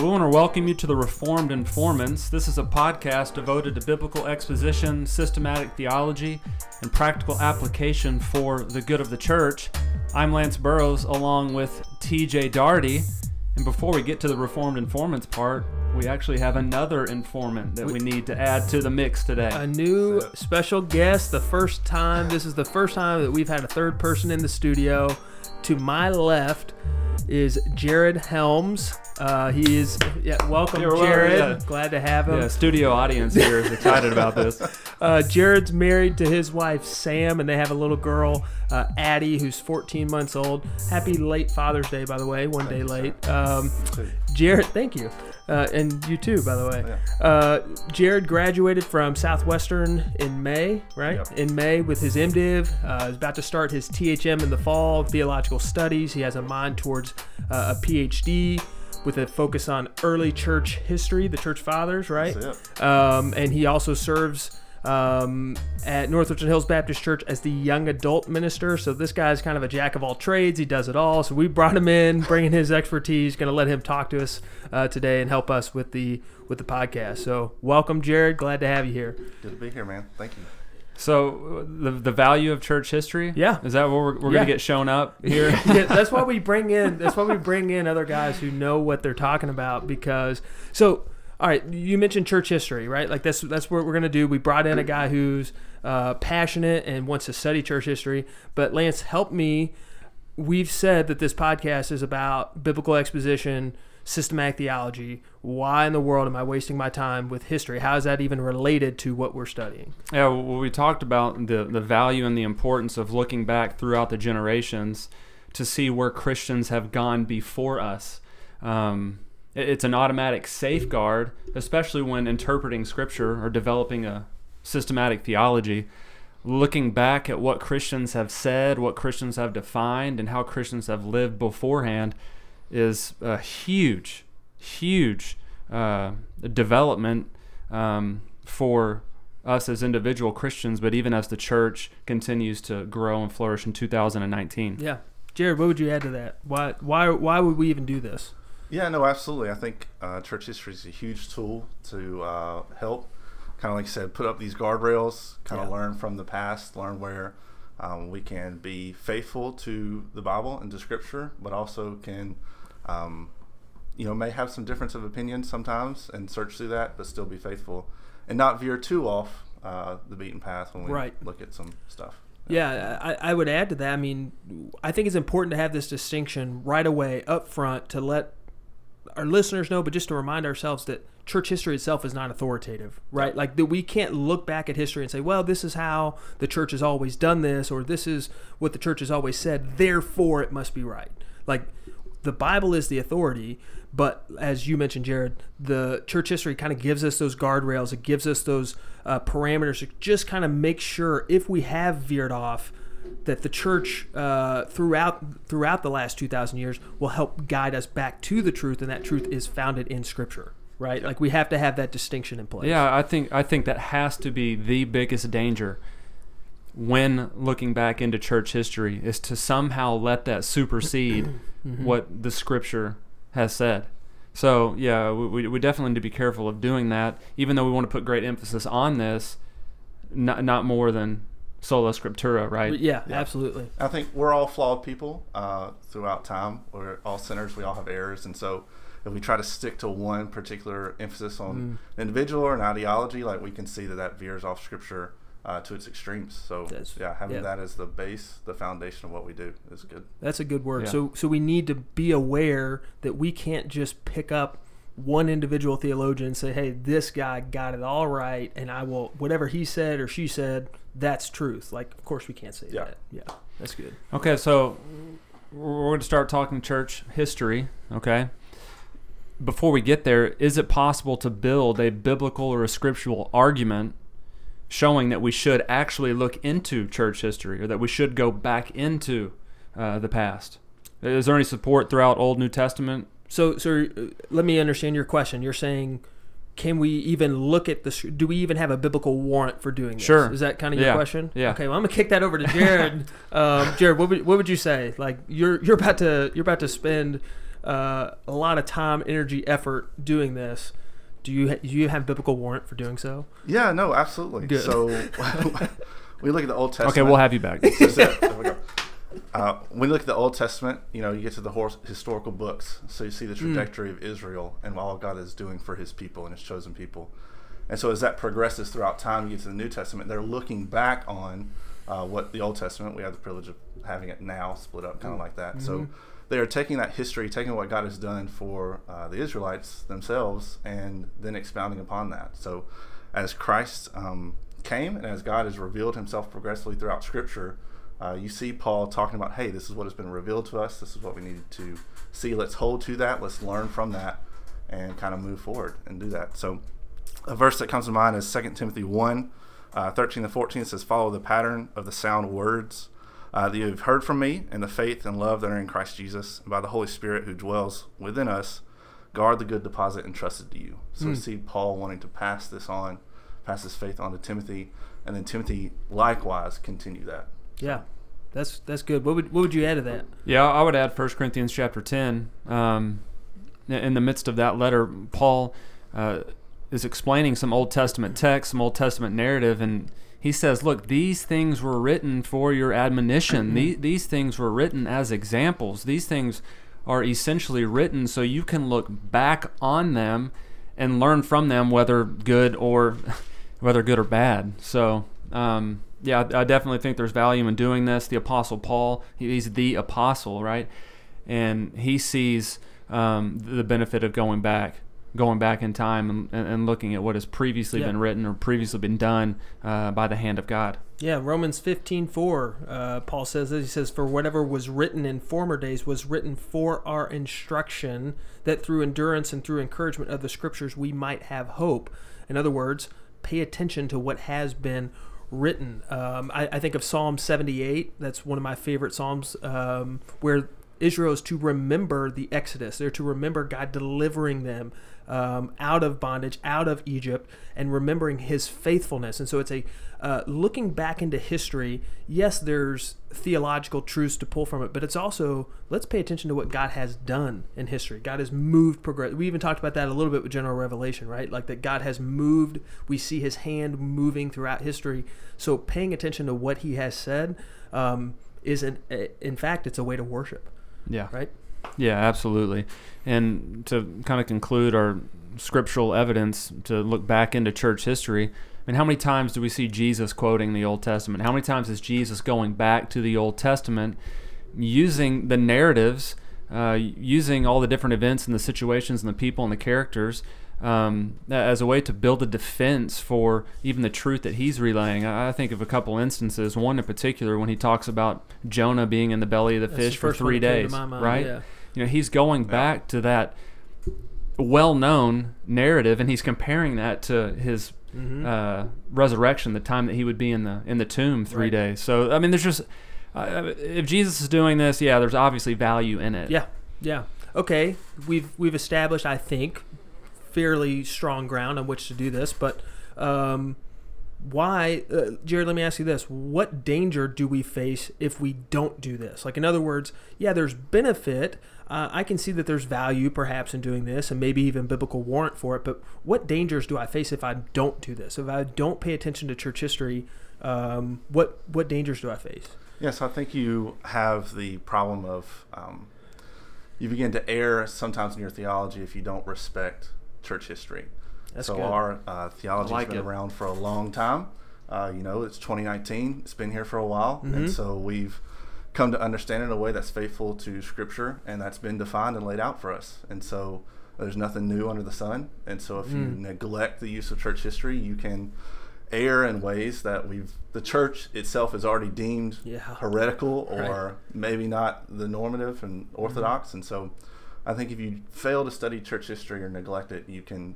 Well, we want to welcome you to the Reformed Informants. This is a podcast devoted to biblical exposition, systematic theology, and practical application for the good of the church. I'm Lance Burrows along with TJ Darty. And before we get to the Reformed Informants part, we actually have another informant that we need to add to the mix today. A new special guest, the first time, this is the first time that we've had a third person in the studio. To my left is Jared Helms. Uh, he is, yeah, welcome, well, Jared. yeah. Glad to have him. Yeah, studio audience here is excited about this. Uh, Jared's married to his wife Sam, and they have a little girl, uh, Addie, who's 14 months old. Happy late Father's Day, by the way. One day late. Um, Jared, thank you, uh, and you too, by the way. Uh, Jared graduated from Southwestern in May, right? Yep. In May with his MDiv. Uh, he's about to start his THM in the fall, theological studies. He has a mind towards uh, a PhD. With a focus on early church history, the church fathers, right? Um, and he also serves um, at Northwestern Hills Baptist Church as the young adult minister. So this guy's kind of a jack of all trades. He does it all. So we brought him in, bringing his expertise. Going to let him talk to us uh, today and help us with the with the podcast. So welcome, Jared. Glad to have you here. Good to be here, man. Thank you. So, uh, the, the value of church history? Yeah. Is that what we're, we're Yeah. going to get shown up here? yeah, that's why we bring in that's why we bring in other guys who know what they're talking about because so all right you mentioned church history right like that's that's what we're gonna do we brought in a guy who's uh, passionate and wants to study church history but lance help me we've said that this podcast is about biblical exposition systematic theology why in the world am i wasting my time with history how is that even related to what we're studying Yeah, well, we talked about the, the value and the importance of looking back throughout the generations to see where Christians have gone before us. Um, it- it's an automatic safeguard, especially when interpreting Scripture or developing a systematic theology. Looking back at what Christians have said, what Christians have defined, and how Christians have lived beforehand is a huge, huge uh, development um, for us as individual Christians, but even as the church continues to grow and flourish in 2019. yeah jared what would you add to that why why why would we even do this Yeah, no, absolutely. I think uh, church history is a huge tool to uh, help, kind of like you said, put up these guardrails, kind of Yeah. learn from the past, learn where um, we can be faithful to the Bible and to Scripture, but also can, um, you know, may have some difference of opinion sometimes and search through that, but still be faithful and not veer too off uh, the beaten path when we Right. look at some stuff. Yeah, I, I would add to that. I mean, I think it's important to have this distinction right away up front to let our listeners know, but just to remind ourselves that church history itself is not authoritative, right? Like that we can't look back at history and say, well, this is how the church has always done this, or this is what the church has always said, therefore it must be right. Like the Bible is the authority, but as you mentioned, Jared, the church history kind of gives us those guardrails. It gives us those uh, parameters to just kind of make sure if we have veered off, that the church uh, throughout throughout the last two thousand years will help guide us back to the truth, and that truth is founded in Scripture. Right? Like we have to have that distinction in place. Yeah, I think I think that has to be the biggest danger when looking back into church history is to somehow let that supersede Mm-hmm. what the scripture has said. So yeah, we, we- we definitely need to be careful of doing that. Even though we want to put great emphasis on this, not not more than sola scriptura, right? Yeah, Yeah. absolutely. I think we're all flawed people uh, throughout time. We're all sinners. We all have errors, and so if we try to stick to one particular emphasis on Mm. an individual or an ideology, like we can see that that veers off Scripture uh, to its extremes. So That's- yeah, having yeah. that as the base, the foundation of what we do is good. That's a good word. Yeah. So so we need to be aware that we can't just pick up one individual theologian and say, "Hey, this guy got it all right," and I will whatever he said or she said, that's truth. Like, of course we can't say Yeah. that. Yeah, that's good. Okay, so we're going to start talking church history. Okay. Before we get there, is it possible to build a biblical or a scriptural argument showing that we should actually look into church history or that we should go back into uh, the past? Is there any support throughout Old New Testament? So so let me understand your question. You're saying. Can we even look at this? Do we even have a biblical warrant for doing this? Sure. Is that kind of your Yeah. question? Yeah. Okay. Well, I'm gonna kick that over to Jared. um, Jared, what would, what would you say? Like you're you're about to you're about to spend uh, a lot of time, energy, effort doing this. Do you do you have biblical warrant for doing so? Yeah, no, absolutely. Good. So we look at the Old Testament. Okay, we'll have you back. That's it. There we go. Uh, when you look at the Old Testament, you know, you get to the hor- historical books, so you see the trajectory of Israel and all God is doing for His people and His chosen people. And so, as that progresses throughout time, you get to the New Testament. They're looking back on uh, what the Old Testament. We have the privilege of having it now split up, kind of like that. So, they are taking that history, taking what God has done for uh, the Israelites themselves, and then expounding upon that. So, as Christ um, came and as God has revealed Himself progressively throughout Scripture, uh, you see Paul talking about, hey, this is what has been revealed to us. This is what we needed to see. Let's hold to that. Let's learn from that and kind of move forward and do that. So, a verse that comes to mind is 2 Timothy 1 uh, 13 to 14 says, Follow the pattern of the sound words uh, that you have heard from me and the faith and love that are in Christ Jesus, and by the Holy Spirit who dwells within us. Guard the good deposit entrusted to you. So we see Paul wanting to pass this on, pass his faith on to Timothy, and then Timothy likewise continue that. Yeah, that's that's good. What would what would you add to that? Yeah, I would add 1 Corinthians chapter 10. Um, in the midst of that letter, Paul uh, is explaining some Old Testament text, some Old Testament narrative, and he says, Look, these things were written for your admonition. these, these things were written as examples. These things are essentially written so you can look back on them and learn from them, whether good or whether good or bad. So, um, yeah, I I definitely think there's value in doing this. The Apostle Paul, he- he's the apostle, right? And he sees um, the benefit of going back, going back in time and, and looking at what has previously Yeah. been written or previously been done uh, by the hand of God. Yeah, Romans fifteen four. Uh, Paul says this. He says, "For whatever was written in former days was written for our instruction, that through endurance and through encouragement of the Scriptures we might have hope." In other words, pay attention to what has been written. Um, I, I think of Psalm seventy eight. That's one of my favorite psalms, um, where Israel is to remember the Exodus. They're to remember God delivering them um, out of bondage, out of Egypt, and remembering His faithfulness. And so it's a uh, looking back into history. Yes, there's theological truths to pull from it, but it's also let's pay attention to what God has done in history. God has moved progress. We even talked about that a little bit with General Revelation, right? Like that God has moved. We see His hand moving throughout history. So paying attention to what He has said um, is, an, in fact, it's a way to worship, Yeah. right? Yeah, absolutely. And to kind of conclude our scriptural evidence to look back into church history, I mean, how many times do we see Jesus quoting the Old Testament? How many times is Jesus going back to the Old Testament using the narratives, uh, using all the different events and the situations and the people and the characters um, as a way to build a defense for even the truth that he's relaying? I I think of a couple instances, one in particular when he talks about Jonah being in the belly of the That's the fish for first one three came to days, my mind, right? yeah. You know, he's going back to that well-known narrative, and he's comparing that to his Mm-hmm. uh, resurrection, the time that he would be in the in the tomb three Right. days. So, I mean, there's just uh, if Jesus is doing this, yeah, there's obviously value in it. Yeah, yeah. Okay, we've we've established, I think, fairly strong ground on which to do this. But um, why, uh, Jared? Let me ask you this: What danger do we face if we don't do this? Like, in other words, yeah, there's benefit. Uh, I can see that there's value, perhaps, in doing this, and maybe even biblical warrant for it. But what dangers do I face if I don't do this? If I don't pay attention to church history, um, what what dangers do I face? Yes, I think you have the problem of um, you begin to err sometimes in your theology if you don't respect church history. That's so good. our uh, theology like has been it. around for a long time. Uh, you know, it's 2019. It's been here for a while, Mhm. and so we've come to understand it in a way that's faithful to Scripture, and that's been defined and laid out for us. And so there's nothing new under the sun. And so if you Mm. neglect the use of church history, you can err in ways that we've the church itself is already deemed Yeah. heretical or Right. Mm-hmm. maybe not the normative and orthodox. And so I think if you fail to study church history or neglect it, you can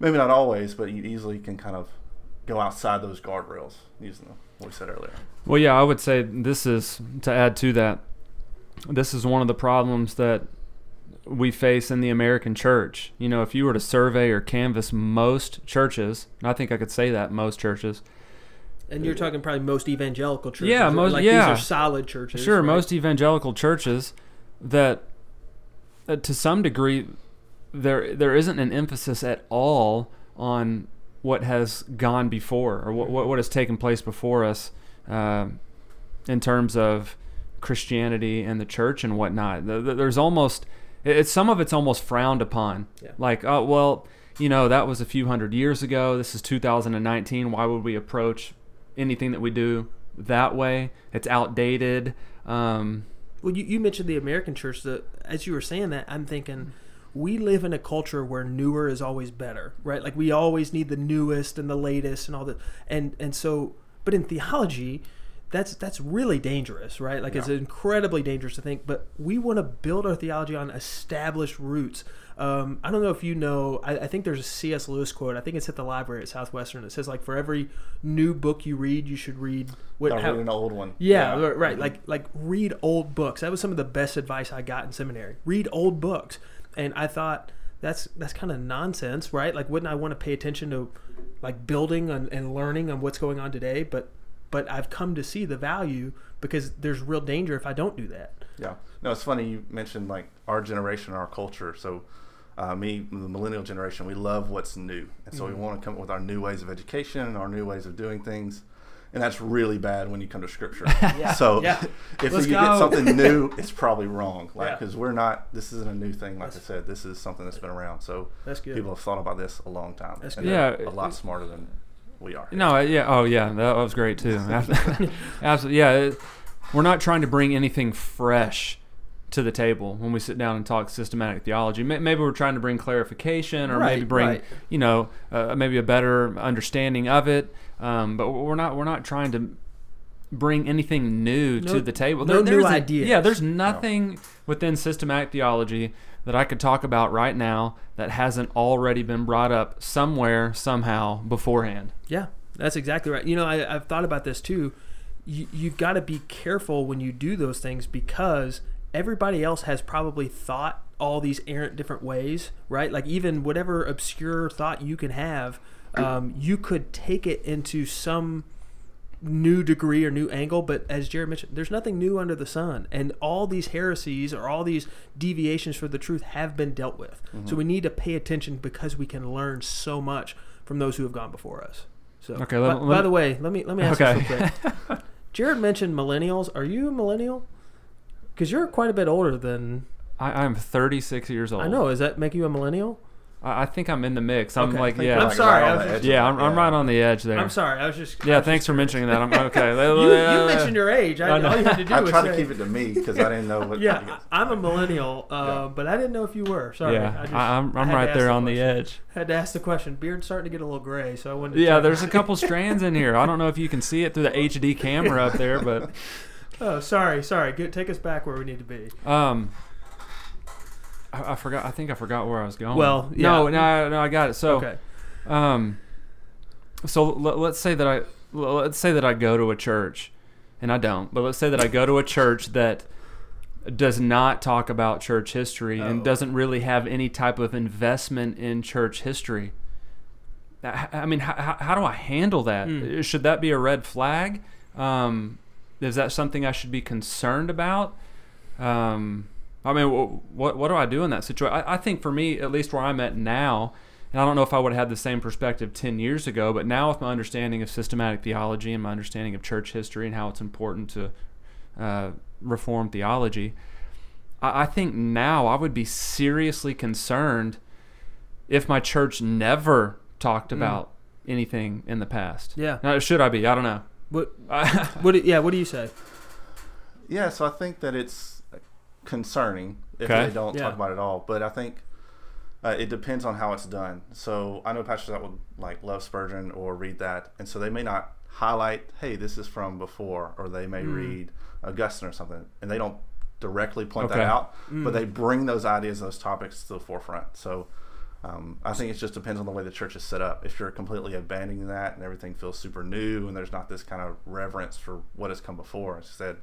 maybe not always, but you easily can kind of go outside those guardrails using the, what we said earlier. Well, yeah, I would say this is to add to that. This is one of the problems that we face in the American church. You know, if you were to survey or canvass most churches, and I think I could say that most churches, And you're talking probably most evangelical churches. Yeah, most- Like yeah. these are solid churches. Sure, right? most evangelical churches that uh, to some degree, there there isn't an emphasis at all on what has gone before or what what, what has taken place before us uh, in terms of Christianity and the church and whatnot. The- the- There's almost it's some of it's almost frowned upon. Yeah. Like, oh well, you know that was a few hundred years ago. This is 2019. Why would we approach anything that we do that way? It's outdated. Um, Well, you, you mentioned the American church. That as you were saying that, I'm thinking we live in a culture where newer is always better, right? Like we always need the newest and the latest and all that. And and so, but in theology, that's that's really dangerous, right? Like it's incredibly dangerous to think. But we want to build our theology on established roots. Um, I don't know if you know. I, I think there's a C.S. Lewis quote. I think it's at the library at Southwestern. It says like for every new book you read, you should read what how- reading an old one. yeah, right, right. Like like read old books. That was some of the best advice I got in seminary. Read old books. And I thought that's that's kind of nonsense, right? Like wouldn't I want to pay attention to like building and, and learning on what's going on today? But but I've come to see the value because there's real danger if I don't do that. Yeah. No, it's funny you mentioned like our generation, our culture. So, uh, me, the millennial generation, we love what's new, and so we want to come up with our new ways of education, our new ways of doing things, and that's really bad when you come to Scripture. So, Yeah. if Let's you go. get something new, it's probably wrong. Like Yeah. because we're not. This isn't a new thing. Like I said, this is something that's been around. So That's good. people have thought about this a long time. That's and good. they're Yeah. a lot smarter than we are. No, yeah, oh yeah, that was great too. Absolutely, yeah. it- We're not trying to bring anything fresh to the table when we sit down and talk systematic theology. Maybe we're trying to bring clarification, or maybe bring right. you know uh, maybe a better understanding of it. Um, but we're not we're not trying to bring anything new No- to the table. no new a- ideas. Yeah, there's nothing within systematic theology that I could talk about right now that hasn't already been brought up somewhere somehow beforehand. Yeah, that's exactly right. You know, I, I've thought about this too. You, you've got to be careful when you do those things because everybody else has probably thought all these errant different ways, right? Like even whatever obscure thought you can have, um, you could take it into some new degree or new angle. But as Jared mentioned, there's nothing new under the sun, and all these heresies or all these deviations from the truth have been dealt with. So we need to pay attention because we can learn so much from those who have gone before us. So, Okay, by, let- by the way, let me let me ask Okay. you something. Jared mentioned millennials. Are you a millennial? Because you're quite a bit older than I, I'm 36 years old. I know. Does that make you a millennial? I, I think I'm in the mix. I'm Okay. like, yeah, I'm sorry, right I was just- yeah, I'm, I'm right on the edge there. I'm sorry. I was just Yeah, was thanks just for mentioning that. I'm okay. You, you mentioned your age. I, I know. all you had to do I was tried say, to keep it to me because I didn't know what. Yeah, I'm a millennial, uh, Yeah. but I didn't know if you were. Sorry. yeah, I just, I, am I I'm had to right ask there on the question. edge. Had to ask the question. Beard's starting to get a little gray, so I wanted. To Yeah, check. there's a couple strands in here. I don't know if you can see it through the HD camera up there, but Oh, sorry, sorry. Good, take us back where we need to be. um, I, I forgot. I think I forgot where I was going. Well, no, yeah. no, no, no. I got it. So, okay. um, so let, let's say that I let's say that I go to a church, and I don't, but let's say that I go to a church that does not talk about church history and Oh. doesn't really have any type of investment in church history. I I mean, how, how do I handle that? Hmm. Should that be a red flag? Um, is that something I should be concerned about? Um, I mean, what what do I do in that situation? I, I think for me, at least where I'm at now, and I don't know if I would have had the same perspective ten years ago, but now with my understanding of systematic theology and my understanding of church history and how it's important to uh, reform theology, I, I think now I would be seriously concerned if my church never talked Mm. about anything in the past. Yeah. Now, should I be? I don't know. What? What? do- Yeah. What do you say? Yeah, so I think that it's concerning if Okay. they don't Yeah. talk about it at all. But I think uh, it depends on how it's done. So I know pastors that would like love Spurgeon or read that, and so they may not highlight, "Hey, this is from before," or they may Mm. read Augustine or something, and they don't directly point Okay. that out, Mm. but they bring those ideas, those topics to the forefront. So. Um, I think it just depends on the way the church is set up. If you're completely abandoning that and everything feels super new and there's not this kind of reverence for what has come before, as I said,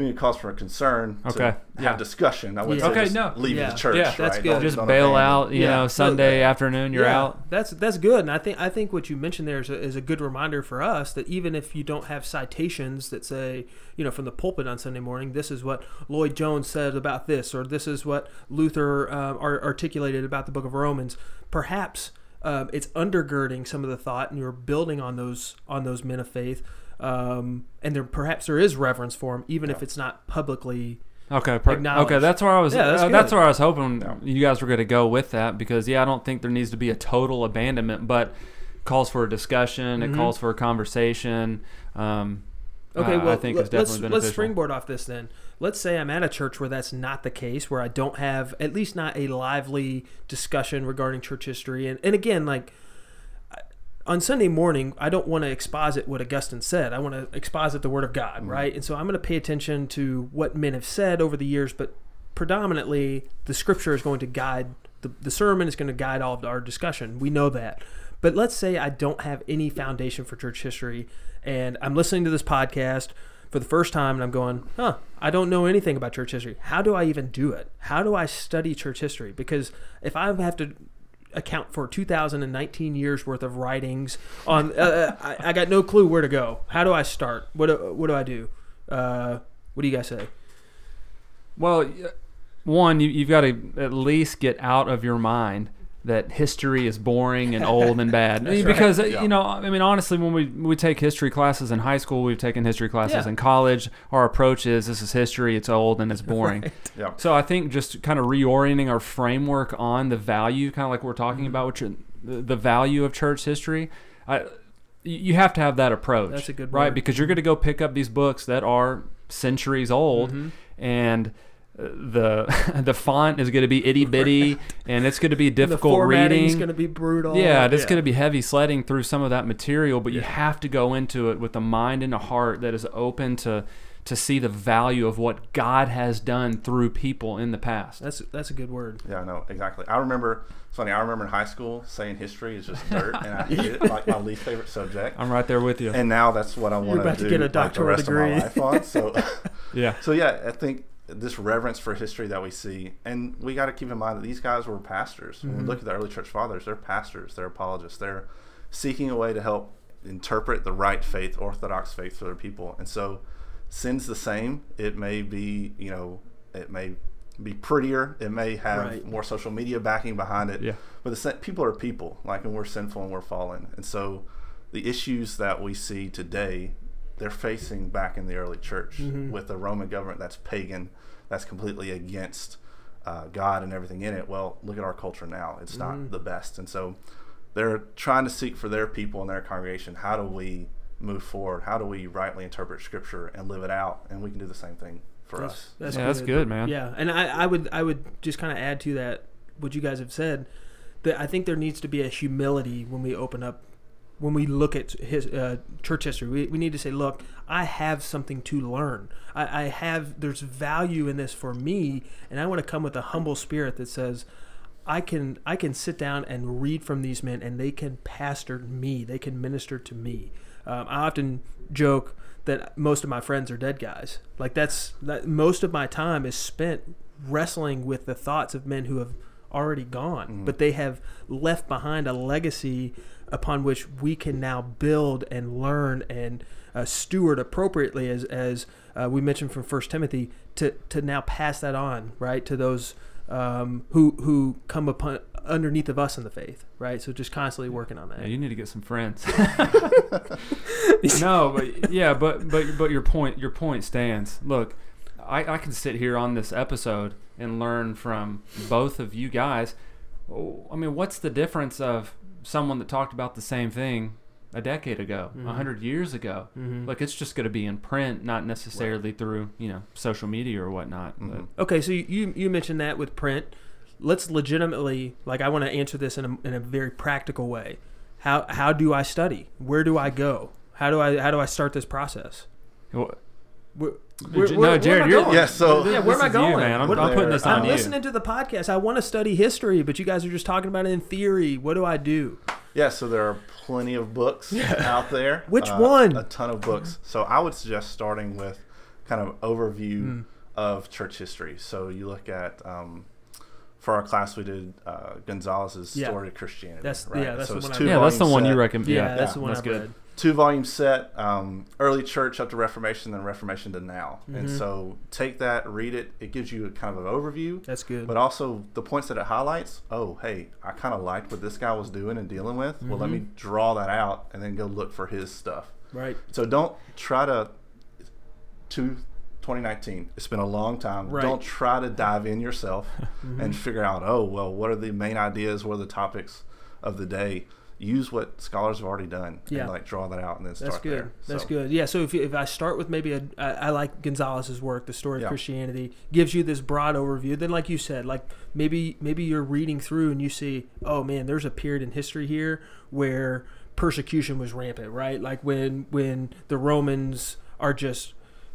I I mean, it calls for a concern to Okay, have yeah. discussion. I wouldn't Yeah. say Okay, just no. leave Yeah. the church. Yeah, right? good. Don't- Just don't bail out, you Yeah. know, Sunday that- afternoon, you're Yeah, out. That's that's good, and I think I think what you mentioned there is a, is a good reminder for us that even if you don't have citations that say, you know, from the pulpit on Sunday morning, this is what Lloyd Jones said about this, or this is what Luther uh, articulated about the Book of Romans. Perhaps um, it's undergirding some of the thought, and you're building on those on those men of faith. Um, and there perhaps there is reverence for them, even if it's not publicly. Okay, per- okay, that's where I was. Yeah, that's uh, that's where I was hoping Yeah. you guys were going to go with that because yeah, I don't think there needs to be a total abandonment, but calls for a discussion. Mhm. It calls for a conversation. Um, Okay, uh, well, I think let- it's definitely let's, beneficial. let's springboard off this then. Let's say I'm at a church where that's not the case, where I don't have at least not a lively discussion regarding church history. And, and again, like on Sunday morning, I don't want to exposit what Augustine said. I want to exposit the Word of God, mm-hmm. right? And so I'm going to pay attention to what men have said over the years, but predominantly the Scripture is going to guide the, the sermon is going to guide all of our discussion. We know that. But let's say I don't have any foundation for church history and I'm listening to this podcast for the first time and I'm going, huh, I don't know anything about church history. How do I even do it? How do I study church history? Because if I have to account for 2019 years worth of writings on, uh, I, I got no clue where to go. How do I start? What do, what do I do? Uh, what do you guys say? Well, one, you, you've got to at least get out of your mind that history is boring and old and bad. I mean, because uh, Yeah. you know, I mean, honestly, when we we take history classes in high school, we've taken history classes Yeah. in college. Our approach is this is history. It's old and it's boring. Right. Yeah. So I think just kind of reorienting our framework on the value, kind of like we're talking Mm-hmm. about, which are- the, the value of church history. I, you you have to have that approach. That's a good right word. because you're going to go pick up these books that are centuries old, Mhm. and uh, the the font is going to be itty bitty, and it's going to be And the difficult formatting is reading. going to be brutal. Yeah, it's going to be heavy sledding through some of that material, but you have to go into it with a mind and a heart that is open to to see the value of what God has done through people in the past. That's that's a good word. Yeah, no, exactly. I remember. It's funny. I remember in high school saying history is just dirt, and I hated it, like my least favorite subject. I'm right there with you. And now that's what I want about to to do get a like, the doctoral rest degree. of on. So, yeah. so yeah, I think this reverence for history that we see, and we got to keep in mind that these guys were pastors. When we look at the early church fathers, they're pastors, they're apologists, they're seeking a way to help interpret the right faith, orthodox faith for their people. And so, sin's the same. It may be, you know, it may be prettier. It may have Right. more social media backing behind it. Yeah. But the people are people, like, and we're sinful and we're fallen. And so, the issues that we see today, they're facing back in the early church Mhm. with a Roman government that's pagan, that's completely against uh, God and everything in it. Well, look at our culture now; it's not the best, and so they're trying to seek for their people and their congregation. How do we move forward? How do we rightly interpret Scripture and live it out? And we can do the same thing for That's, us. that's yeah, that's good, man. Yeah, and I, I would I would just kind of add to that what you guys have said that I think there needs to be a humility when we open up when we look at his uh, church history. We, we need to say, look, I have something to learn. I, I have there's value in this for me, and I want to come with a humble spirit that says. I can I can sit down and read from these men, and they can pastor me. They can minister to me. Um, I often joke that most of my friends are dead guys. Like that's that. Most of my time is spent wrestling with the thoughts of men who have already gone, Mhm. but they have left behind a legacy upon which we can now build and learn and uh, steward appropriately, as as uh, we mentioned from First Timothy, to to now pass that on right to those um, who who come upon underneath of us in the faith, right? So just constantly working on that. Yeah, you need to get some friends. no, but yeah, but but but your point your point stands. Look, I, I can sit here on this episode and learn from both of you guys. Oh, I mean, what's the difference of someone that talked about the same thing a decade ago, a Mhm. hundred years ago? Mhm. Like it's just going to be in print, not necessarily through you know social media or whatnot. Mhm. Okay, so you you mentioned that with print. Let's legitimately like I want to answer this in a, in a very practical way. How how do I study? Where do I go? How do I how do I start this process? Well, Where, no, Jared, you're Yeah, so- yeah, where am I is you, going? man. I'm, I'm putting this on I'm you. listening to the podcast. I want to study history, but you guys are just talking about it in theory. What do I do? Yeah, so there are plenty of books out there. Which uh, one? A ton of books. So I would suggest starting with kind of overview Mm. of church history. So you look at um, for our class we did uh, Gonzalez's Yeah. Story of Christianity. That's- right? yeah, that's so the it's one two yeah, that's the volume one you recommend. Yeah, Yeah, that's the one that's I've good. read. Two volume set um, early church up to reformation then reformation to now and Mhm. so take that read it it gives you a kind of an overview That's good. but also the points that it highlights oh hey i kind of liked what this guy was doing and dealing with well let me Mm-hmm. draw that out and then go look for his stuff right. so don't try to to 2019 it's been a long time Right. don't try to dive in yourself Mm-hmm. and figure out oh well what are the main ideas what are the topics of the day use what scholars have already done Yeah. and like draw that out and then start That's good. there That's So- good. Yeah. So if, if I start with maybe a, I, I like Gonzalez's work, the story of Yeah. Christianity, gives you this broad overview. Then, like you said, like maybe maybe you're reading through and you see, oh man, there's a period in history here where persecution was rampant, right? Like when when the Romans are just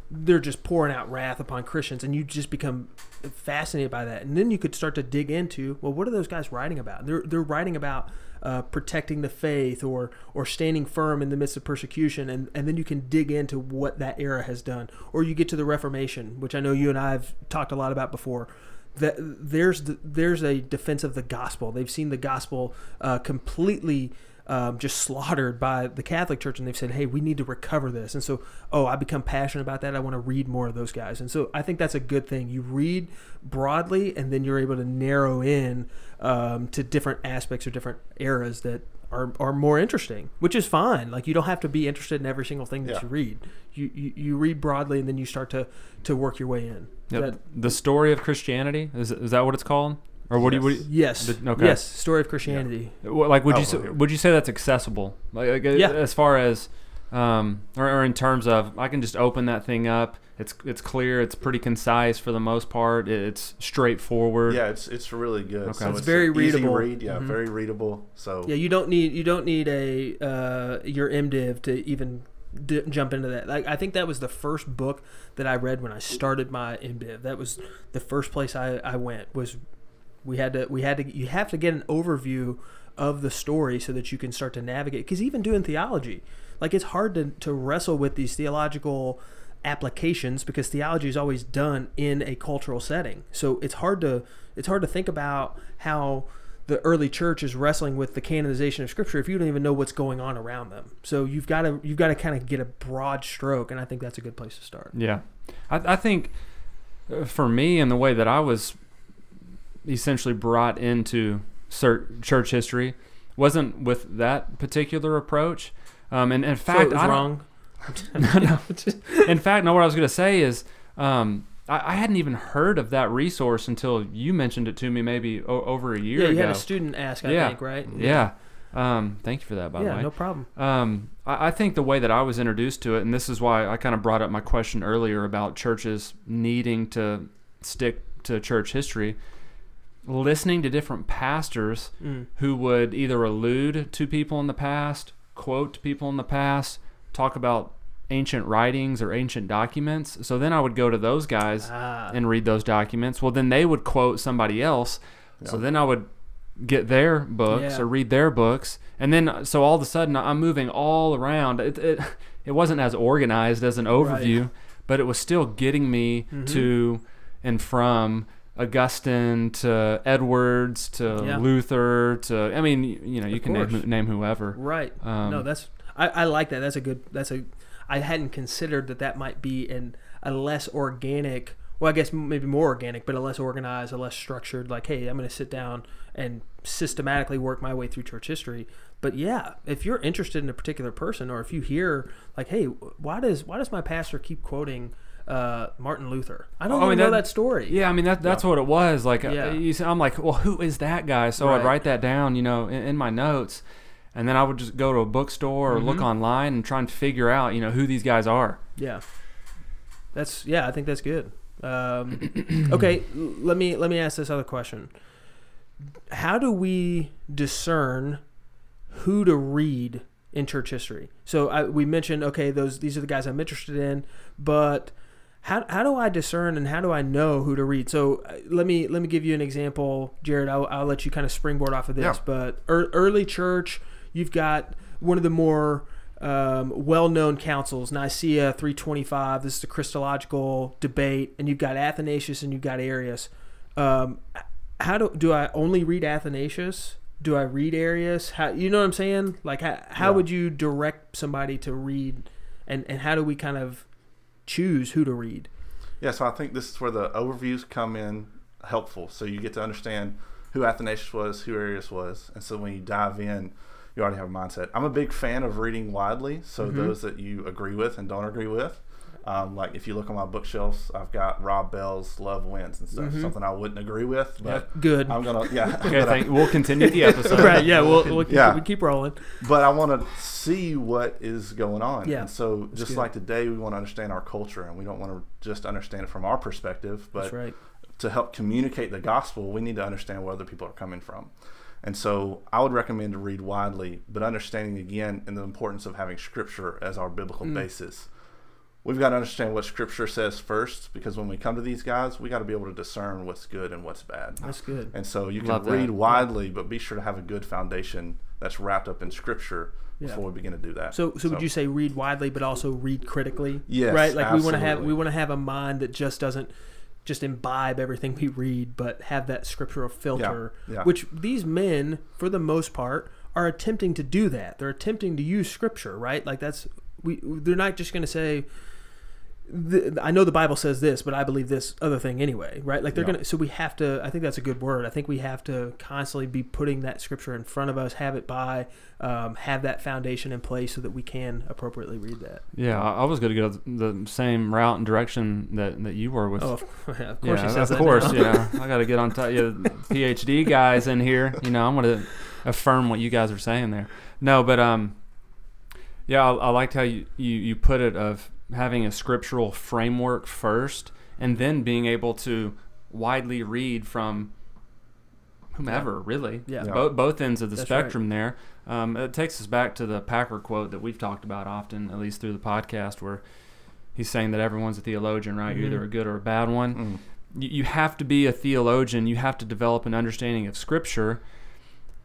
they're just pouring out wrath upon Christians, and you just become fascinated by that. And then you could start to dig into, well, what are those guys writing about? They're they're writing about uh, protecting the faith or or standing firm in the midst of persecution, and and then you can dig into what that era has done. Or you get to the Reformation, which I know you and I have talked a lot about before. That there's the, there's a defense of the gospel. They've seen the gospel uh, completely um, just slaughtered by the Catholic Church, and they've said, "Hey, we need to recover this." And so, oh, I become passionate about that. I want to read more of those guys, and so I think that's a good thing. You read broadly, and then you're able to narrow in um, to different aspects or different eras that are, are more interesting, which is fine. Like you don't have to be interested in every single thing that Yeah. you read. You, you you read broadly, and then you start to to work your way in. Yep. That- the story of Christianity is is that what it's called, or what do you? What do you yes. The- okay. Yes. Story of Christianity. Well, like would Oh, you say, okay. would you say that's accessible like, like, Yeah. as far as um or, or in terms of i can just open that thing up it's it's clear it's pretty concise for the most part it's straightforward Yeah, it's it's really good. Okay. So It's it's, very an easy readable. Read, yeah, Mhm. very readable. So Yeah, you don't need you don't need a uh, your MDiv to even d- jump into that. Like I think that was the first book that I read when I started my MDiv. That was the first place I, I went was we had to we had to you have to get an overview of the story so that you can start to navigate. Because even doing theology like it's hard to, to wrestle with these theological applications because theology is always done in a cultural setting. So it's hard to it's hard to think about how the early church is wrestling with the canonization of scripture if you don't even know what's going on around them. So you've got to you've got to kind of get a broad stroke and i think that's a good place to start. Yeah. I, I think uh, for me and the way that i was essentially brought into church history wasn't with that particular approach um, and in so fact was I wrong in fact, no. What I was going to say is, um, I, I hadn't even heard of that resource until you mentioned it to me maybe o- over a year yeah you ago. had a student ask i Yeah. think right yeah. Um, thank you for that, by yeah the way. no problem Um, I, I think the way that I was introduced to it, and this is why I kind of brought up my question earlier about churches needing to stick to church history, listening to different pastors mm. who would either allude to people in the past, quote people in the past, talk about ancient writings or ancient documents. So then I would go to those guys ah, and read those documents. Well, then they would quote somebody else. So then I would get their books Yeah. or read their books, and then so all of a sudden I'm moving all around. It it, it wasn't as organized as an overview, but it was still getting me Mhm. to and from Augustine to Edwards to Yeah. Luther to I mean you know you Of can name, name whoever. right Um, no that's I, I like that that's a good that's a i hadn't considered that that might be an a less organic well i guess maybe more organic but a less organized a less structured like hey i'm going to sit down and systematically work my way through church history but yeah if you're interested in a particular person or if you hear like hey why does why does my pastor keep quoting uh, Martin Luther. I don't Oh, I even mean, know that- that story. Yeah, I mean that that's what it was. Like uh, Yeah. you see, I'm like, well, who is that guy? So Right. I'd write that down, you know, in, in my notes, and then I would just go to a bookstore or look Mhm. online and try and figure out, you know, who these guys are. Yeah, that's yeah. I think that's good. Um, okay, let me let me ask this other question. How do we discern who to read in church history? So I, we mentioned okay, those these are the guys I'm interested in, but how, how do I discern and how do I know who to read? So uh, let me let me give you an example, Jared. I'll, I'll let you kind of springboard off of this. Yeah. But ear early church, you've got one of the more um, well-known councils, Nicaea 325. This is the Christological debate, and you've got Athanasius and you've got Arius. Um, how do do I only read Athanasius? Do I read Arius? How you know what I'm saying? Like how, how Yeah. would you direct somebody to read, and and how do we kind of choose who to read? Yeah, so I think this is where the overviews come in helpful. So you get to understand who Athanasius was, who Arius was, and so when you dive in, you already have a mindset. I'm a big fan of reading widely, so Mhm. those that you agree with and don't agree with. Um, like if you look on my bookshelves, I've got Rob Bell's Love Wins and stuff. Mhm. Something I wouldn't agree with, but Good. I'm gonna yeah. Okay, but, I, thank, we'll continue the episode. right. Yeah. We'll, we'll keep, Yeah. we keep rolling. but I want to see what is going on. Yeah, And so that's just good. like today, we want to understand our culture, and we don't want to just understand it from our perspective, but That's right. to help communicate the gospel, we need to understand where other people are coming from. And so I would recommend to read widely, but understanding again in the importance of having scripture as our biblical Mm. basis. We've got to understand what scripture says first, because when we come to these guys, we got to be able to discern what's good and what's bad. That's good. And so you can Love that. read widely, but be sure to have a good foundation that's wrapped up in scripture Yeah. before we begin to do that. So, so would you say read widely, but also read critically? Yes, right. Like we want to have we want to have a mind that just doesn't just imbibe everything we read, but have that scriptural filter. yeah. Which these men, for the most part, are attempting to do that. They're attempting to use scripture, right? Like that's we. They're not just going to say. The, I know the Bible says this, but I believe this other thing anyway, right? Like they're Yeah. gonna. So we have to. I think that's a good word. I think we have to constantly be putting that scripture in front of us, have it by, um, have that foundation in place so that we can appropriately read that. Yeah, I I was going to go the same route and direction that, that you were with. Oh, yeah, of course yeah, he says of course. Yeah, I got to get on top. Yeah, PhD guys in here. You know, I'm going to affirm what you guys are saying there. No, but um, yeah, I, I liked how you, you you put it of having a scriptural framework first, and then being able to widely read from whomever, really. Yeah. Yeah. Both both ends of the That's right. spectrum there. Um, it takes us back to the Packer quote that we've talked about often, at least through the podcast, where he's saying that everyone's a theologian, right? You're Mhm. either a good or a bad one Mm. you, you have to be a theologian. You have to develop an understanding of Scripture,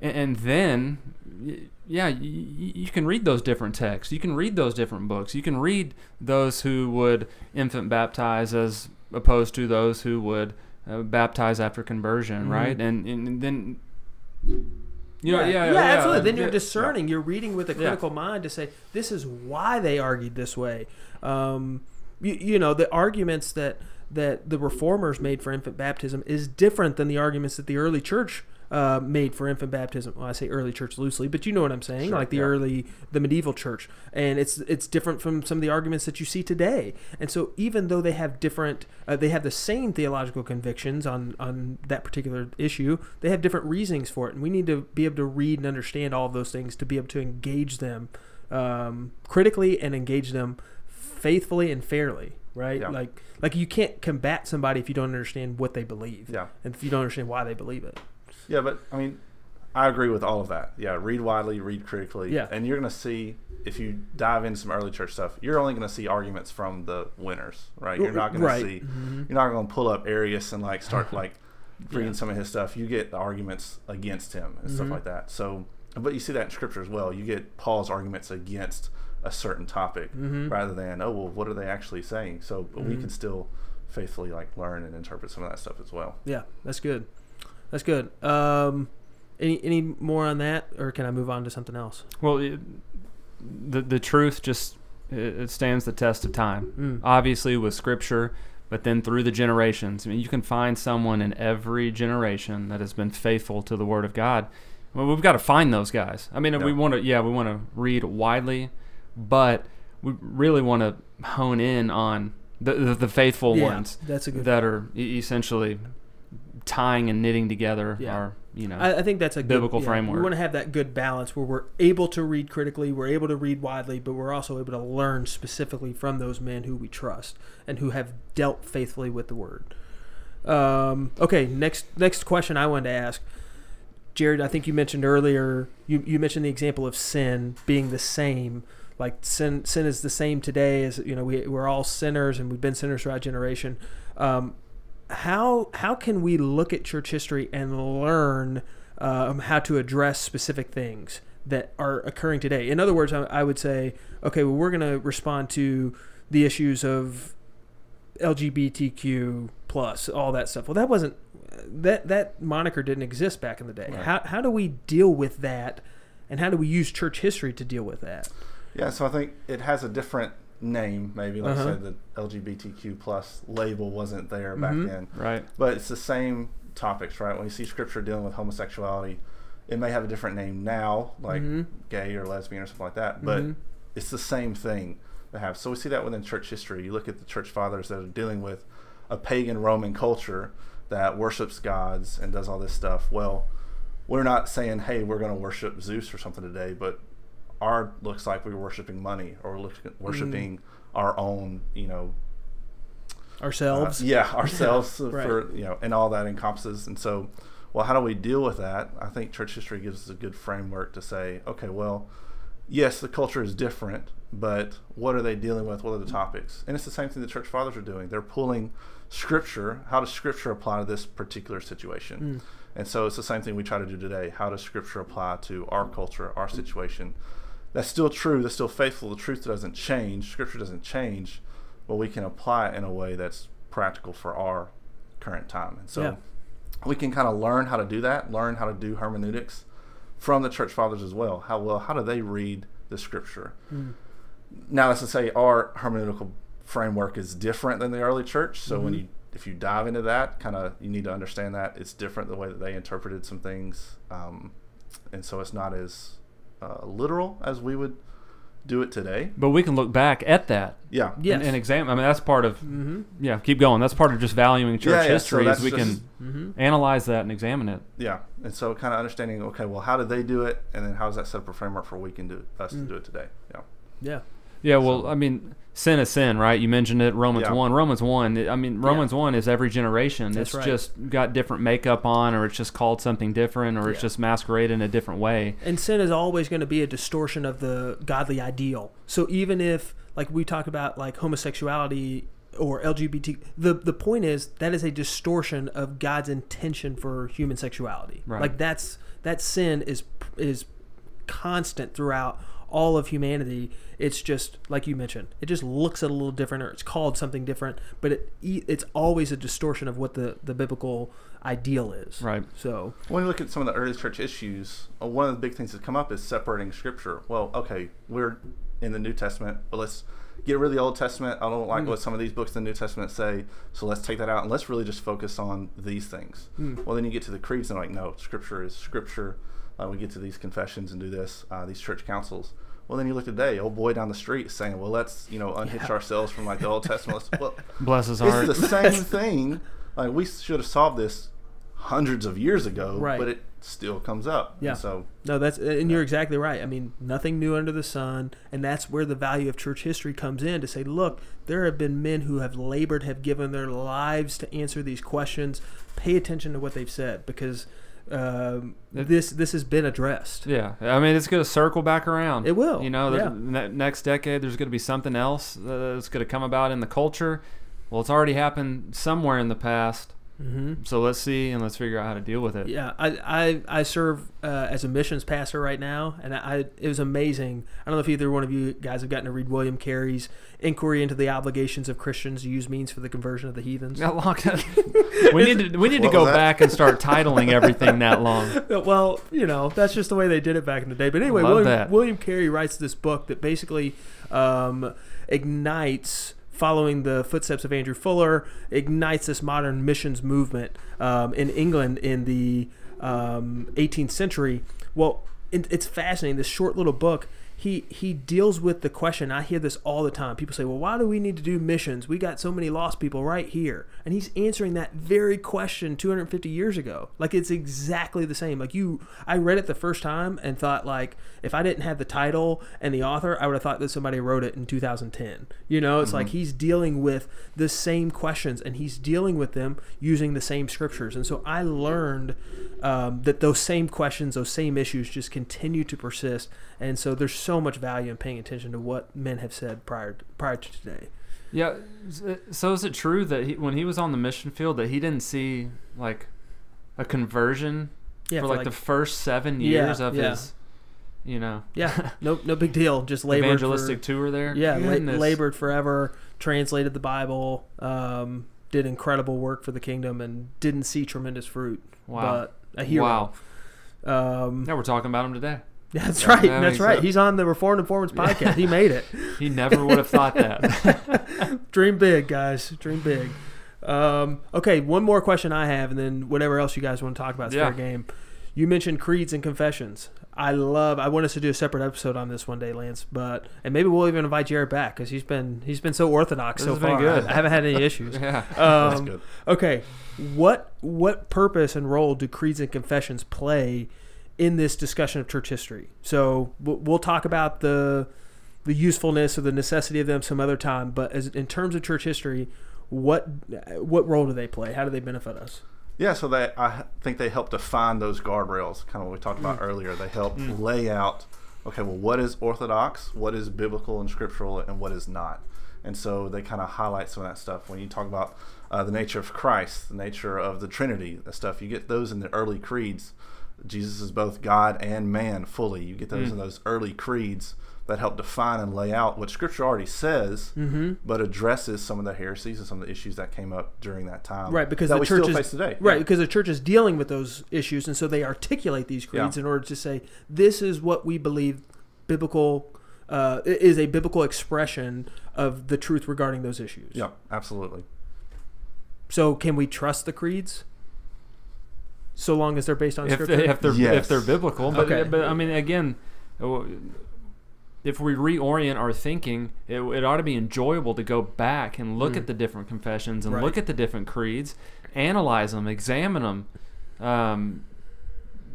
and, then, yeah, you, can read those different texts. You can read those different books. You can read those who would infant baptize as opposed to those who would uh, baptize after conversion, Mhm. right? And, and then, you know, yeah, yeah, absolutely. Then yeah. you're discerning. You're reading with a Yeah. critical mind to say this is why they argued this way. Um, you, you know, the arguments that that the reformers made for infant baptism is different than the arguments that the early church uh, made for infant baptism. Well, I say early church loosely, but you know what I'm saying, Sure, like the yeah. early, the medieval church, and it's it's different from some of the arguments that you see today. And so, even though they have different, uh, they have the same theological convictions on on that particular issue, they have different reasonings for it, and we need to be able to read and understand all of those things to be able to engage them um, critically and engage them faithfully and fairly. Right, Yeah. like like you can't combat somebody if you don't understand what they believe, Yeah. and if you don't understand why they believe it. Yeah, but I mean, I agree with all of that. Yeah, read widely, read critically. Yeah. And you're going to see, if you dive into some early church stuff, you're only going to see arguments from the winners, right? You're not going Right. to see, Mhm. you're not going to pull up Arius and like start like reading Yeah. some of his stuff. You get the arguments against him and stuff Mhm. like that. So, but you see that in scripture as well. You get Paul's arguments against a certain topic Mhm. rather than, oh, well, what are they actually saying? So we Mhm. can still faithfully like learn and interpret some of that stuff as well. Yeah, that's good. That's good. Um, any any more on that, or can I move on to something else? Well, it, the the truth just it, it stands the test of time. Mm. Obviously, with Scripture, but then through the generations. I mean, you can find someone in every generation that has been faithful to the Word of God. Well, we've got to find those guys. I mean, we want to, yeah, we want to read widely, but we really want to hone in on the the, the faithful yeah, ones that's a good. that are e- essentially tying and knitting together Yeah. our, you know, I, I think that's a biblical good, yeah, framework. We want to have that good balance where we're able to read critically, we're able to read widely, but we're also able to learn specifically from those men who we trust and who have dealt faithfully with the word. Um, okay, next next question I wanted to ask, Jared. I think you mentioned earlier. You you mentioned the example of sin being the same. Like sin sin is the same today as you know we we're all sinners and we've been sinners throughout generation. Um, how how can we look at church history and learn um, how to address specific things that are occurring today. In other words, I, I would say, okay, well, we're going to respond to the issues of LGBTQ plus all that stuff. Well, that wasn't that that moniker didn't exist back in the day. Right. How how do we deal with that, and how do we use church history to deal with that? Yeah, so I think it has a different name. Maybe let's Uh-huh. say the LGBTQ plus label wasn't there back then, Right. but it's the same topics, right? When you see scripture dealing with homosexuality, it may have a different name now, like Mhm. gay or lesbian or something like that, but Mhm. it's the same thing they have. So we see that within church history. You look at the church fathers that are dealing with a pagan Roman culture that worships gods and does all this stuff. Well, we're not saying, hey, we're going to worship Zeus or something today, but our looks like we're worshiping money or look, worshiping our own, you know, uh, ourselves. yeah, ourselves Right. for you know, and all that encompasses. And so, well, how do we deal with that? I think church history gives us a good framework to say, okay, well, yes, the culture is different, but what are they dealing with? What are the topics? And it's the same thing the church fathers are doing. They're pulling scripture. How does scripture apply to this particular situation? Mm. And so it's the same thing we try to do today. How does scripture apply to our culture, our situation? That's still true. That's still faithful. The truth doesn't change. Scripture doesn't change, but we can apply it in a way that's practical for our current time. And so Yeah. we can kind of learn how to do that, learn how to do hermeneutics from the church fathers as well. How well, how do they read the scripture? Mm. Now, that's to say our hermeneutical framework is different than the early church. So when Mhm. you if you dive into that, kind of you need to understand that it's different the way that they interpreted some things, um, and so it's not as uh, literal as we would do it today. But we can look back at that Yeah, Yes. and, and examine. I mean, that's part of Mm-hmm. yeah. Keep going. That's part of just valuing church Yeah, yeah, history. that's is we just- can Mm-hmm. analyze that and examine it. yeah, and so kind of understanding. Okay, well, how did they do it, and then how does that set up a framework for we can do us Mm. to do it today? Yeah, Yeah. Yeah, well, So- I mean, sin is sin, right? You mentioned it, Romans Yeah. 1. Romans 1, I mean, Romans 1 is every generation. That's it's right. just got different makeup on, or it's just called something different, or it's just masqueraded in a different way. And sin is always going to be a distortion of the godly ideal. So even if, like we talk about, like homosexuality or LGBT, the the point is that is a distortion of God's intention for human sexuality. Right. Like that's that sin is is constant throughout all of humanity. It's just like you mentioned. It just looks a little different, or it's called something different, but it e, it's always a distortion of what the the biblical ideal is. Right. So when you look at some of the early church issues, uh, one of the big things that come up is separating Scripture. Well, okay, we're in the New Testament, but let's get rid of the Old Testament. I don't like Mm. what some of these books in the New Testament say, so let's take that out and let's really just focus on these things. mm, Well, then you get to the creeds and like, no, Scripture is Scripture. Uh, we get to these confessions and do this, uh, these church councils. Well, then you look today, old boy down the street is saying, well, let's you know unhitch Yeah. ourselves from like the Old Testament. Well, Bless his heart. is the same thing. Like we should have solved this hundreds of years ago, Right. but it still comes up. Yeah. And so No, that's and you're exactly right. I mean, nothing new under the sun, and that's where the value of church history comes in to say, look, there have been men who have labored, have given their lives to answer these questions. Pay attention to what they've said because um, It- this this has been addressed. yeah, I mean, it's going to circle back around. It will, You know, yeah. the ne- next decade, there's going to be something else uh, that's going to come about in the culture. Well, it's already happened somewhere in the past. Hmm So let's see and let's figure out how to deal with it. Yeah, I I, I serve uh, as a missions pastor right now, and I it was amazing. I don't know if either one of you guys have gotten to read William Carey's Inquiry into the Obligations of Christians to Use Means for the Conversion of the Heathens. How long- we need to we need to go back and start titling everything that long. well, you know, that's just the way they did it back in the day. But anyway, William. William Carey writes this book that basically um, ignites, following the footsteps of Andrew Fuller, ignites this modern missions movement um, in England in the um, 18th century. Well, it, it's fascinating. This short little book. He, he deals with the question. I hear this all the time. People say, "Well, why do we need to do missions? We got so many lost people right here." And he's answering that very question 250 years ago. Like it's exactly the same. Like you, I read it the first time and thought, like, if I didn't have the title and the author, I would have thought that somebody wrote it in 2010. You know, it's like he's dealing with the same questions and he's dealing with them using the same scriptures. And so I learned um, that those same questions, those same issues, just continue to persist. And so there's so much value in paying attention to what men have said prior prior to today. Yeah. So is it true that he, when he was on the mission field that he didn't see like a conversion Yeah, for like, the first seven Yeah, years of yeah. his you know, Yeah, no, no big deal. Just labored evangelistic For, tour there. yeah, la- labored forever. Translated the Bible. Um, did incredible work for the kingdom, and didn't see tremendous fruit. Wow. But a hero. Wow. Um, Now we're talking about him today. That's Yeah, right. that that's right. sense. He's on the Reformed Informants podcast. He made it. He never would have thought that. Dream big, guys. Dream big. Um, okay, one more question I have, and then whatever else you guys want to talk about is Yeah. fair game. You mentioned creeds and confessions. I love. I want us to do a separate episode on this one day, Lance. But and maybe we'll even invite Jared back because he's been he's been so orthodox This so far. good. I, I haven't had any issues. yeah. That's Um, good. okay, what what purpose and role do creeds and confessions play in this discussion of church history? So we'll, talk about the the usefulness or the necessity of them some other time. But as in terms of church history, what what role do they play? How do they benefit us? Yeah, so they I think they help define those guardrails, kind of what we talked about earlier. They help lay out, okay, well, what is orthodox, what is biblical and scriptural, and what is not. And so they kind of highlight some of that stuff. When you talk about uh, the nature of Christ, the nature of the Trinity, the stuff you get those in the early creeds. Jesus is both God and man fully. You get those in those early creeds that help define and lay out what Scripture already says, Mm-hmm. but addresses some of the heresies and some of the issues that came up during that time. Right, because that the church still is today. right Yeah. because the church is dealing with those issues, and so they articulate these creeds Yeah. in order to say this is what we believe biblical uh, is a biblical expression of the truth regarding those issues. Yeah, absolutely. So can we trust the creeds? So long as they're based on if, scripture. they, if they're if they're biblical. But Okay. but I mean again, uh, if we reorient our thinking, it, it ought to be enjoyable to go back and look Mm. at the different confessions and Right. look at the different creeds, analyze them, examine them, um,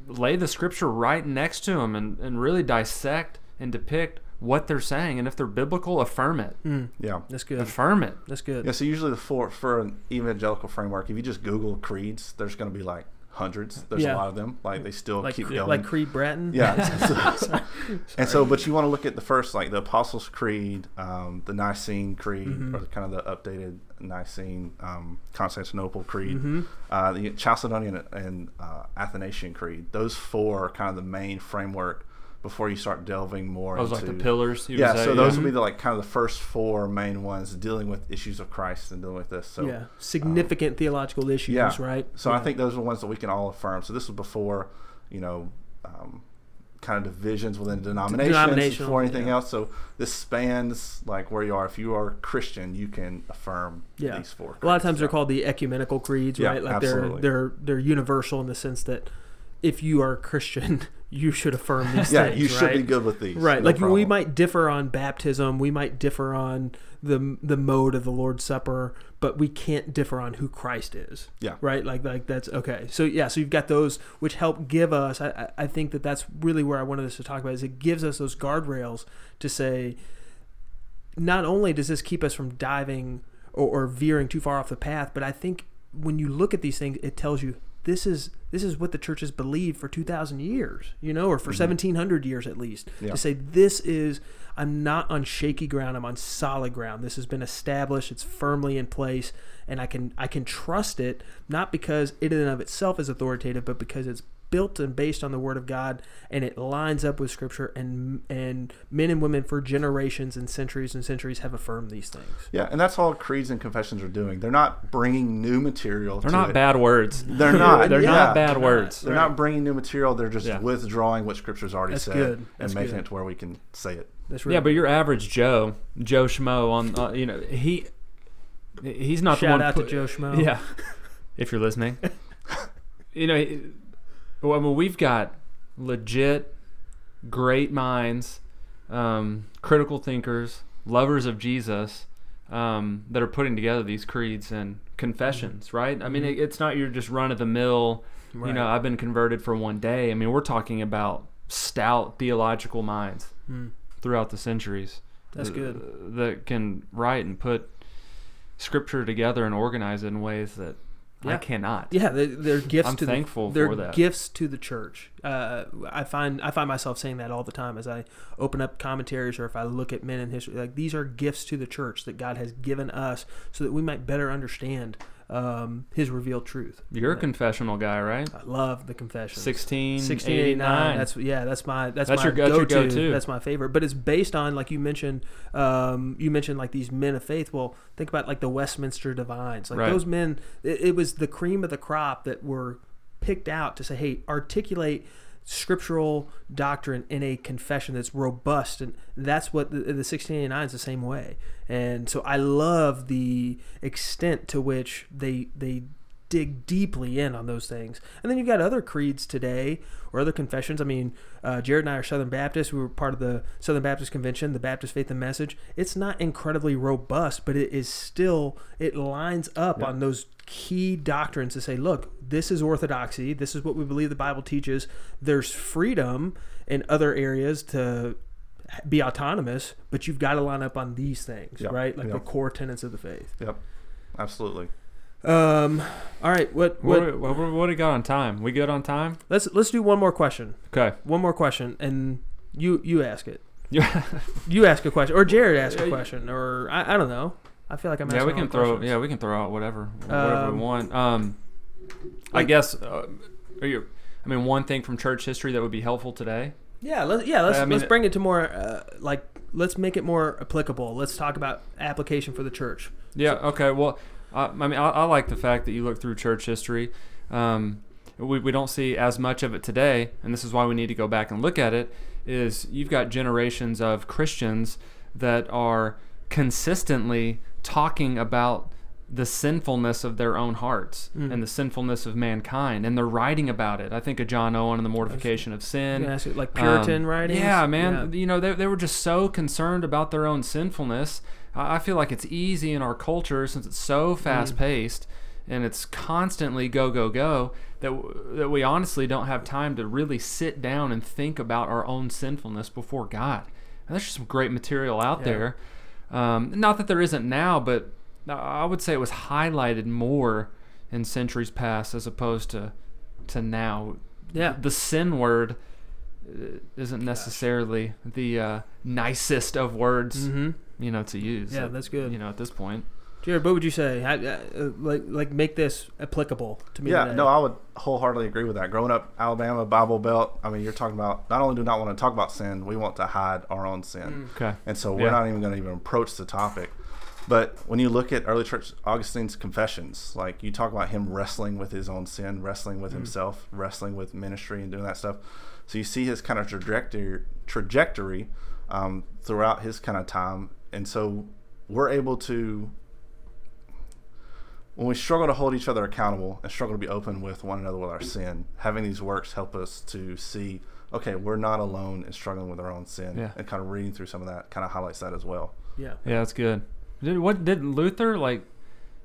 lay the scripture right next to them, and, and really dissect and depict what they're saying. And if they're biblical, affirm it. Mm, Yeah. that's good. Affirm it. That's good. Yeah, so usually the for for an evangelical framework, if you just Google creeds, there's going to be like hundreds. There's Yeah. a lot of them. Like they still Like keep going. like Creed Bratton. yeah. So- and so, but you want to look at the first, like the Apostles' Creed, um, the Nicene Creed, Mhm. or kind of the updated Nicene um, Constantinople Creed, hmm uh, the Chalcedonian and uh, Athanasian Creed. Those four are kind of the main framework before you start delving more Those into like the pillars. you yeah, say, so those yeah. would be the like kind of the first four main ones dealing with issues of Christ and dealing with this. So yeah, significant theological issues, yeah. right? so Yeah. I think those are the ones that we can all affirm. So this was before, you know, um, kind of divisions within denominations, Denominational, before anything yeah. else. So this spans like where you are. If you are Christian, you can affirm Yeah. these four. a lot of creeds. times they're called the ecumenical creeds, Yeah, right? Like absolutely. they're they're they're universal in the sense that if you are a Christian, you should affirm these Yeah, things. you should right? be good with these. Right, no like we might differ on baptism, we might differ on the the mode of the Lord's Supper, but we can't differ on who Christ is. Yeah. Right, like like that's okay. So yeah, so you've got those which help give us. I I- I think that that's really where I wanted us to talk about is it gives us those guardrails to say. Not only does this keep us from diving or, or veering too far off the path, but I think when you look at these things, it tells you this is this is what the church has believed for 2000 years you know or for 1700 years at least Mm-hmm. Yeah. to say this is i'm not on shaky ground i'm on solid ground this has been established it's firmly in place and i can i can trust it not because it in and of itself is authoritative but because it's built and based on the word of god and it lines up with scripture and and men and women for generations and centuries and centuries have affirmed these things Yeah, and that's all creeds and confessions are doing. They're not bringing new material. They're to not it. bad words. They're not. They're yeah. not bad words. They're Right. not bringing new material. They're just Yeah. withdrawing what Scripture's already That's said good. That's and making good. it to where we can say it. that's Yeah, but your average Joe, Joe Schmo on, uh, you know, he he's not the one. shout one. out put- to joe schmo Yeah, if you're listening, you know, well, I mean, we've got legit, great minds, um, critical thinkers, lovers of Jesus, um, that are putting together these creeds and confessions. Right? I mean, Mhm. it, it's not your just run of the mill. Right. You know, I've been converted for one day. I mean, we're talking about stout theological minds Hmm. throughout the centuries. That's uh, good. That can write and put scripture together and organize it in ways that I cannot. Yeah, they, they're gifts I'm to thankful the, they're for that. gifts to the church. Uh, I find I find myself saying that all the time as I open up commentaries or if I look at men in history. Like these are gifts to the church that God has given us so that we might better understand um, His revealed truth. You're a confessional guy, right? I love the confession. 16, 1689 that's yeah that's my that's, That's my your go- that's go-to. go-to. that's my favorite but it's based on like you mentioned um, you mentioned like these men of faith well think about like the westminster divines like Right. those men it, it was the cream of the crop that were picked out to say hey articulate scriptural doctrine in a confession that's robust and that's what the, the 1689 is the same way. And so i love the extent to which they they dig deeply in on those things. And then you've got other creeds today or other confessions. I mean, uh, Jared and I are Southern Baptists. We were part of the Southern Baptist Convention, the Baptist Faith and Message. It's not incredibly robust, but it is still, it lines up Yeah. on those key doctrines to say, look, this is orthodoxy. This is what we believe the Bible teaches. There's freedom in other areas to be autonomous, but you've got to line up on these things, Yeah. right? Like Yeah. the core tenets of the faith. Yep. Absolutely. Um, all right, what, what, What, what, what, we got on time? We good on time? Let's let's do one more question. Okay. One more question, and you you ask it. You ask a question, or Jared ask a question, or I, I don't know. I feel like I'm yeah, we can throw. questions. Yeah, we can throw out whatever, whatever Um, we want. Um, I like- guess. Uh, are you? I mean, one thing from church history that would be helpful today. yeah. Let's yeah. Let's I mean- let's bring it to more uh, like let's make it more applicable. Let's talk about application for the church. Yeah. Okay. Well, I, I mean, I, I like the fact that you look through church history. Um, we, we don't see as much of it today, and this is why we need to go back and look at it. Is you've got generations of Christians that are consistently talking about the sinfulness of their own hearts Mm. and the sinfulness of mankind, and they're writing about it. I think of John Owen and the mortification of sin. can ask it like Puritan Um, writings. Yeah, man. You know, they, they were just so concerned about their own sinfulness. I, feel like it's easy in our culture since it's so Mm. fast paced and it's constantly go, go, go that, w- that we honestly don't have time to really sit down and think about our own sinfulness before God. And there's just some great material out Yeah. there. Um, not that there isn't now, but I would say it was highlighted more in centuries past as opposed to to now Yeah. the sin word uh, isn't necessarily the uh, nicest of words, Mm-hmm. You know, to use. Yeah, at- that's good. You know, at this point. Jared, what would you say? How, uh, like like make this applicable to me. Yeah, today. no, I would wholeheartedly agree with that. Growing up Alabama Bible Belt, I mean, you're talking about not only do not want to talk about sin, we want to hide our own sin, Mm. Okay. and so we're Yeah. not even going to even approach the topic. But when you look at early church Augustine's confessions, like you talk about him wrestling with his own sin, wrestling with Mm. himself, wrestling with ministry, and doing that stuff. So you see his kind of trajectory trajectory um, throughout his kind of time, and so we're able to when we struggle to hold each other accountable and struggle to be open with one another with our sin, having these works help us to see, okay, we're not alone in struggling with our own sin. Yeah. And kind of reading through some of that kind of highlights that as well. Yeah. Yeah, that's good. Did what did Luther like?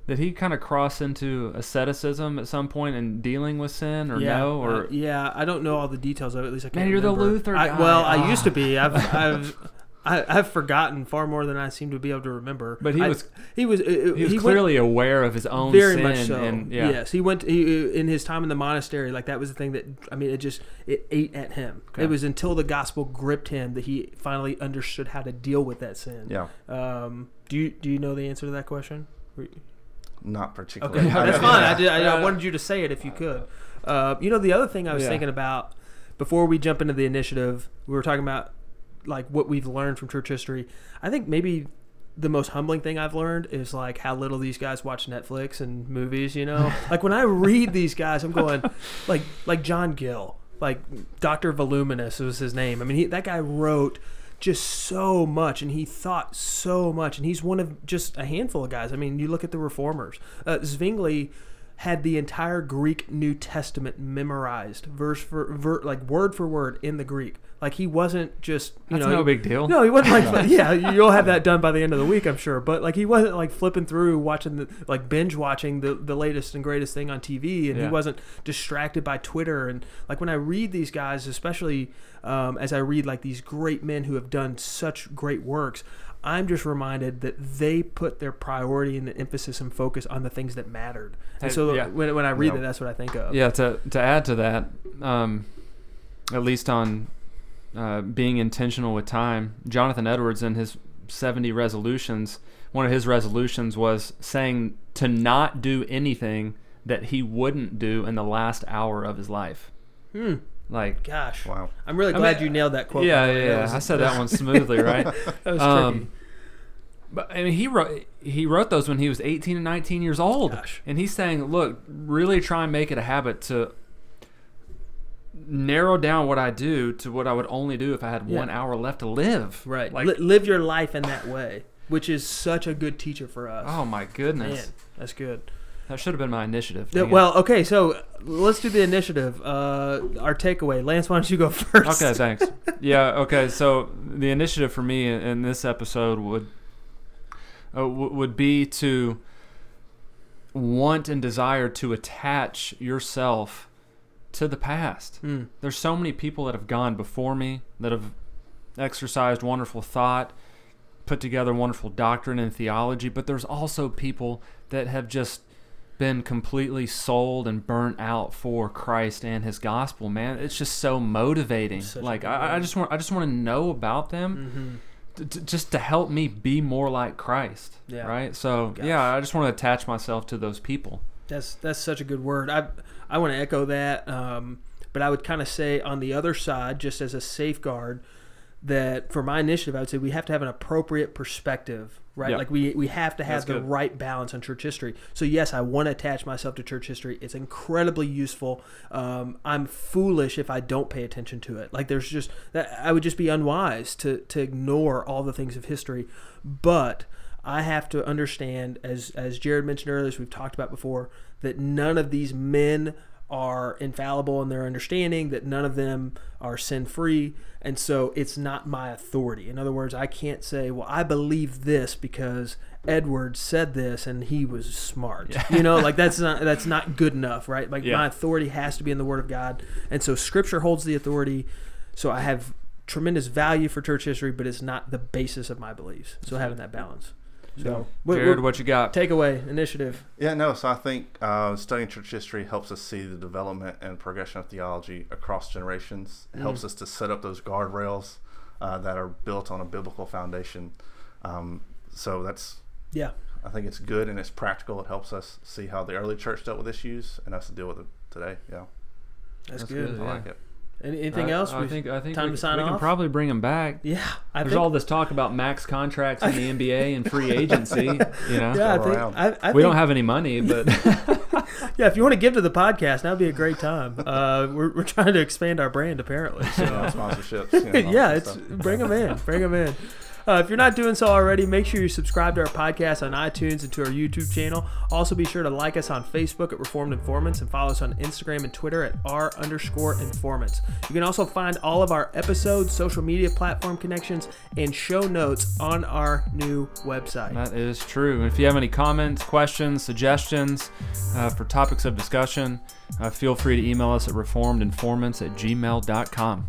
Did he kind of cross into asceticism at some point in dealing with sin, or yeah, no? Or uh, yeah, I don't know all the details of it. At least I can't. Man, you're the remember. Luther I, guy. well, I Ah. used to be. I've I've I, I've forgotten far more than I seem to be able to remember. But he I- was- he was uh, he was went- clearly aware of his own very sin, much so. and yeah, Yes, he went he, in his time in the monastery. Like that was the thing that I mean, it just it ate at him. Okay. It was until the gospel gripped him that he finally understood how to deal with that sin. Yeah. Um, do you do you know the answer to that question? Not particularly. Okay, Yeah, that's yeah. fine. I, did, I, I wanted you to say it if you could. Uh, you know, the other thing I was Yeah. thinking about before we jump into the initiative, we were talking about like what we've learned from church history. I think maybe the most humbling thing I've learned is like how little these guys watch Netflix and movies. You know, like when I read these guys, I'm going like like John Gill, like Doctor Voluminous was his name. I mean, he, that guy wrote just so much and he thought so much and he's one of just a handful of guys i mean you look at the reformers uh, zwingli had the entire greek new testament memorized verse for ver, like word for word in the greek like he wasn't just you that's know no big deal. no, he wasn't like yeah. You'll have that done by the end of the week, I'm sure. But like he wasn't like flipping through, watching the like binge watching the the latest and greatest thing on TV, and he wasn't distracted by Twitter. And like when I read these guys, especially um, as I read like these great men who have done such great works, I'm just reminded that they put their priority and the emphasis and focus on the things that mattered. And so yeah. when when I read Yeah. that, that's what I think of. Yeah, to to add to that, um, at least on uh, being intentional with time, Jonathan Edwards in his 70 resolutions. One of his resolutions was saying to not do anything that he wouldn't do in the last hour of his life. Hmm. Like, Gosh. Wow. I'm really I glad mean, you nailed that quote. yeah, yeah, yeah. I said that one smoothly, right? That was Um, tricky. But I mean, he wrote he wrote those when he was 18 and 19 years old, Gosh. and he's saying, "Look, really try and make it a habit to narrow down what I do to what I would only do if I had Yeah. one hour left to live." Right. Like, Li- live your life in that way, which is such a good teacher for us. oh my Man, goodness, that's good. that should have been my initiative. Yeah, Dang it. well, okay, so let's do the initiative. Uh, our takeaway. Lance, why don't you go first? Okay, thanks. yeah, okay. So the initiative for me in, in this episode would uh, w- would be to want and desire to attach yourself to the past. Hmm. There's so many people that have gone before me that have exercised wonderful thought, put together wonderful doctrine and theology, but there's also people that have just been completely sold and burnt out for Christ and his gospel, man. It's just so motivating. Like I, I just want I just want to know about them Mhm. t- just to help me be more like Christ. Yeah. Right? So, Gosh. yeah, I just want to attach myself to those people. That's that's such a good word. I I want to echo that, um, but I would kind of say on the other side, just as a safeguard, that for my initiative, I would say we have to have an appropriate perspective, right? Yeah. Like we we have to have That's the good. right balance on church history. So yes, I want to attach myself to church history. It's incredibly useful. Um, I'm foolish if I don't pay attention to it. Like there's just that I would just be unwise to to ignore all the things of history, but. I have to understand, as as Jared mentioned earlier, as we've talked about before, that none of these men are infallible in their understanding, that none of them are sin free, and so it's not my authority. In other words, I can't say, "Well, I believe this because Edward said this and he was smart." You know, like that's not that's not good enough, right? Like Yeah. my authority has to be in the Word of God, and so Scripture holds the authority. So I have tremendous value for church history, but it's not the basis of my beliefs. So mm-hmm. having that balance. So, what- Jared, what- what you got? takeaway initiative. Yeah, no. So I think uh, studying church history helps us see the development and progression of theology across generations. It helps us to set up those guardrails uh, that are built on a biblical foundation. Um, so that's, Yeah. I think it's good and it's practical. It helps us see how the early church dealt with issues and us to deal with it today. Yeah, That's, That's good. good. I Yeah. like it. Any, anything I- else? I We've- think I think time we, to sign we can probably bring him back. yeah. I There's think, all this talk about max contracts in the NBA and free agency. You know, yeah, I think. I, I we think, don't have any money, but Yeah, if you want to give to the podcast, that'd be a great time. Uh, we're, we're trying to expand our brand, apparently. You So. know, sponsorships. you know, yeah, it's stuff. bring them in, bring them in. Uh, if you're not doing so already, make sure you subscribe to our podcast on iTunes and to our YouTube channel. Also, be sure to like us on Facebook at Reformed Informants and follow us on Instagram and Twitter at r underscore informants. You can also find all of our episodes, social media platform connections, and show notes on our new website. that is true. If you have any comments, questions, suggestions uh, for topics of discussion, uh, feel free to email us at reformedinformants at gmail.com.